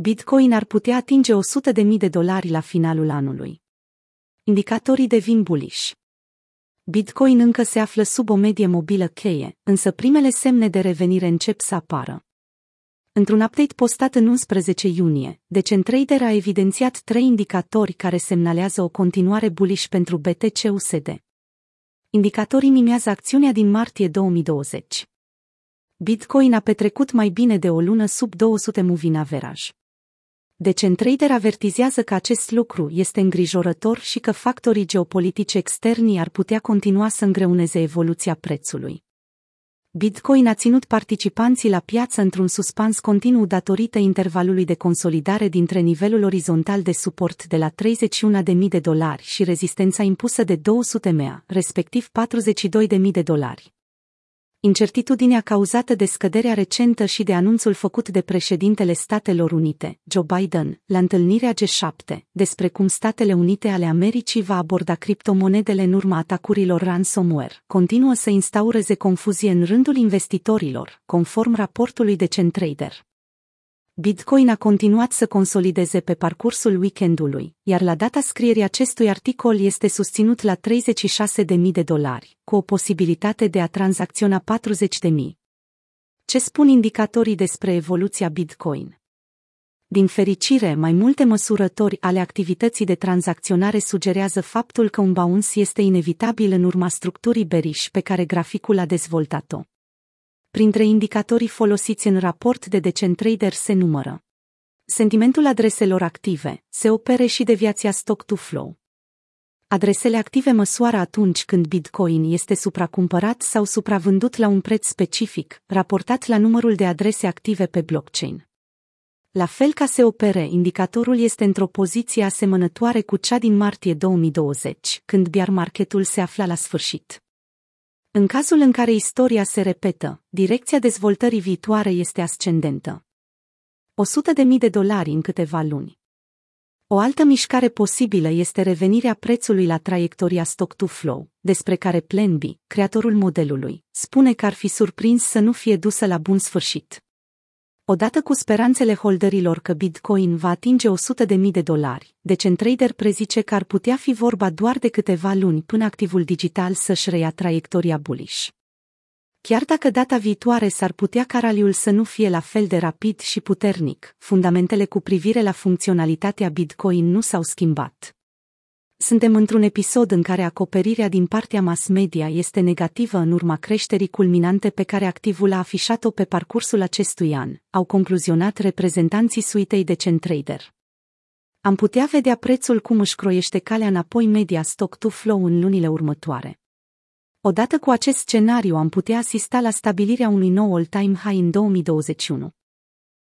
Bitcoin ar putea atinge 100.000 de dolari la finalul anului. Indicatorii devin bullish. Bitcoin încă se află sub o medie mobilă cheie, însă primele semne de revenire încep să apară. Într-un update postat în 11 iunie, Decentrader a evidențiat trei indicatori care semnalează o continuare bullish pentru BTC-USD. Indicatorii mimează acțiunea din martie 2020. Bitcoin a petrecut mai bine de o lună sub 200 moving average. Decentrader avertizează că acest lucru este îngrijorător și că factorii geopolitici externi ar putea continua să îngreuneze evoluția prețului. Bitcoin a ținut participanții la piață într-un suspans continuu datorită intervalului de consolidare dintre nivelul orizontal de suport de la 31.000 de dolari și rezistența impusă de 200 mea, respectiv 42.000 de dolari. Incertitudinea cauzată de scăderea recentă și de anunțul făcut de președintele Statelor Unite, Joe Biden, la întâlnirea G7, despre cum Statele Unite ale Americii va aborda criptomonedele în urma atacurilor ransomware, continuă să instaureze confuzie în rândul investitorilor, conform raportului de Centrader. Bitcoin a continuat să consolideze pe parcursul weekendului, iar la data scrierii acestui articol este susținut la 36.000 de dolari, cu o posibilitate de a tranzacționa 40.000. Ce spun indicatorii despre evoluția Bitcoin? Din fericire, mai multe măsurători ale activității de tranzacționare sugerează faptul că un bounce este inevitabil în urma structurii beriș pe care graficul a dezvoltat-o. Printre indicatorii folosiți în raport de Decentrader se numără sentimentul adreselor active, se opere și deviația stock-to-flow. Adresele active măsoară atunci când Bitcoin este supracumpărat sau supravândut la un preț specific, raportat la numărul de adrese active pe blockchain. La fel ca se opere, indicatorul este într-o poziție asemănătoare cu cea din martie 2020, când bear marketul se afla la sfârșit. În cazul în care istoria se repetă, direcția dezvoltării viitoare este ascendentă. 100 de mii de dolari în câteva luni. O altă mișcare posibilă este revenirea prețului la traiectoria stock-to-flow, despre care Plan B, creatorul modelului, spune că ar fi surprins să nu fie dusă la bun sfârșit. Odată cu speranțele holderilor că Bitcoin va atinge 100.000 de dolari, Decentrader prezice că ar putea fi vorba doar de câteva luni până activul digital să-și reia traiectoria bullish. Chiar dacă data viitoare s-ar putea ca raliul să nu fie la fel de rapid și puternic, fundamentele cu privire la funcționalitatea Bitcoin nu s-au schimbat. Suntem într-un episod în care acoperirea din partea mass media este negativă în urma creșterii culminante pe care activul a afișat-o pe parcursul acestui an, au concluzionat reprezentanții suitei de Centrader. Am putea vedea prețul cum își croiește calea înapoi media stock to flow în lunile următoare. Odată cu acest scenariu am putea asista la stabilirea unui nou all-time high în 2021.